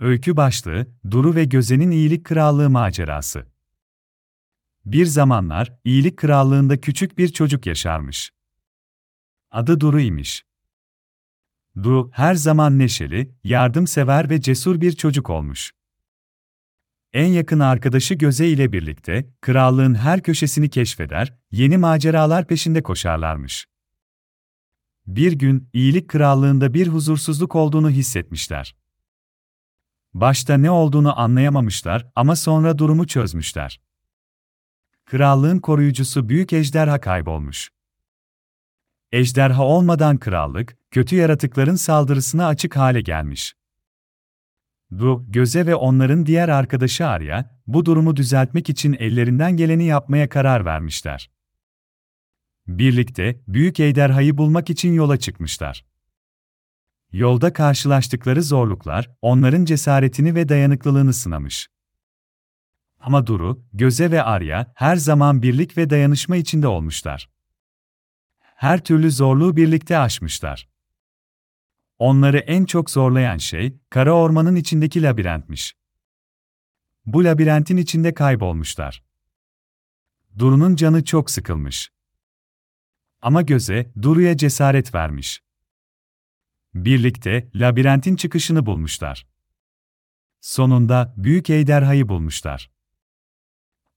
Öykü başlığı, Duru ve Göze'nin iyilik krallığı macerası. Bir zamanlar, iyilik krallığında küçük bir çocuk yaşarmış. Adı Duru imiş. Duru, her zaman neşeli, yardımsever ve cesur bir çocuk olmuş. En yakın arkadaşı Göze ile birlikte, krallığın her köşesini keşfeder, yeni maceralar peşinde koşarlarmış. Bir gün, iyilik krallığında bir huzursuzluk olduğunu hissetmişler. Başta ne olduğunu anlayamamışlar ama sonra durumu çözmüşler. Krallığın koruyucusu büyük ejderha kaybolmuş. Ejderha olmadan krallık, kötü yaratıkların saldırısına açık hale gelmiş. Du, Göze ve onların diğer arkadaşı Arya, bu durumu düzeltmek için ellerinden geleni yapmaya karar vermişler. Birlikte, büyük ejderhayı bulmak için yola çıkmışlar. Yolda karşılaştıkları zorluklar, onların cesaretini ve dayanıklılığını sınamış. Ama Duru, Göze ve Arya her zaman birlik ve dayanışma içinde olmuşlar. Her türlü zorluğu birlikte aşmışlar. Onları en çok zorlayan şey, kara ormanın içindeki labirentmiş. Bu labirentin içinde kaybolmuşlar. Duru'nun canı çok sıkılmış. Ama Göze, Duru'ya cesaret vermiş. Birlikte labirentin çıkışını bulmuşlar. Sonunda büyük ejderhayı bulmuşlar.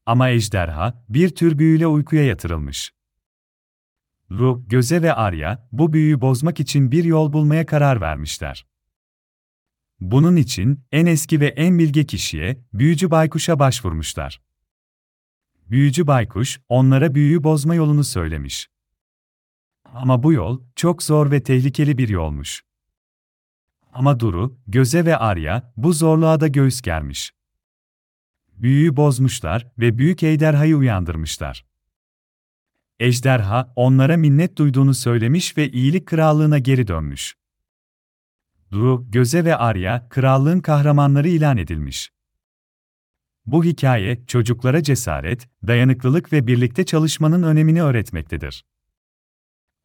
Ama ejderha bir tür büyüyle uykuya yatırılmış. Ru, Göze ve Arya bu büyüyü bozmak için bir yol bulmaya karar vermişler. Bunun için en eski ve en bilge kişiye, Büyücü Baykuş'a başvurmuşlar. Büyücü Baykuş onlara büyüyü bozma yolunu söylemiş. Ama bu yol çok zor ve tehlikeli bir yolmuş. Ama Duru, Göze ve Arya bu zorluğa da göğüs germiş. Büyüyü bozmuşlar ve büyük ejderhayı uyandırmışlar. Ejderha onlara minnet duyduğunu söylemiş ve iyilik krallığına geri dönmüş. Duru, Göze ve Arya krallığın kahramanları ilan edilmiş. Bu hikaye çocuklara cesaret, dayanıklılık ve birlikte çalışmanın önemini öğretmektedir.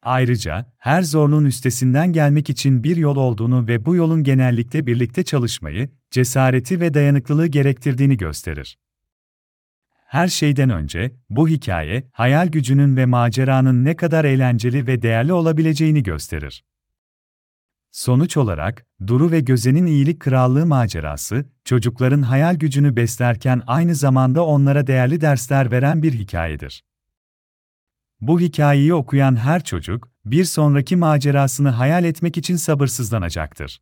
Ayrıca, her zorluğun üstesinden gelmek için bir yol olduğunu ve bu yolun genellikle birlikte çalışmayı, cesareti ve dayanıklılığı gerektirdiğini gösterir. Her şeyden önce, bu hikaye, hayal gücünün ve maceranın ne kadar eğlenceli ve değerli olabileceğini gösterir. Sonuç olarak, Duru ve Göze'nin iyilik krallığı macerası, çocukların hayal gücünü beslerken aynı zamanda onlara değerli dersler veren bir hikayedir. Bu hikayeyi okuyan her çocuk, bir sonraki macerasını hayal etmek için sabırsızlanacaktır.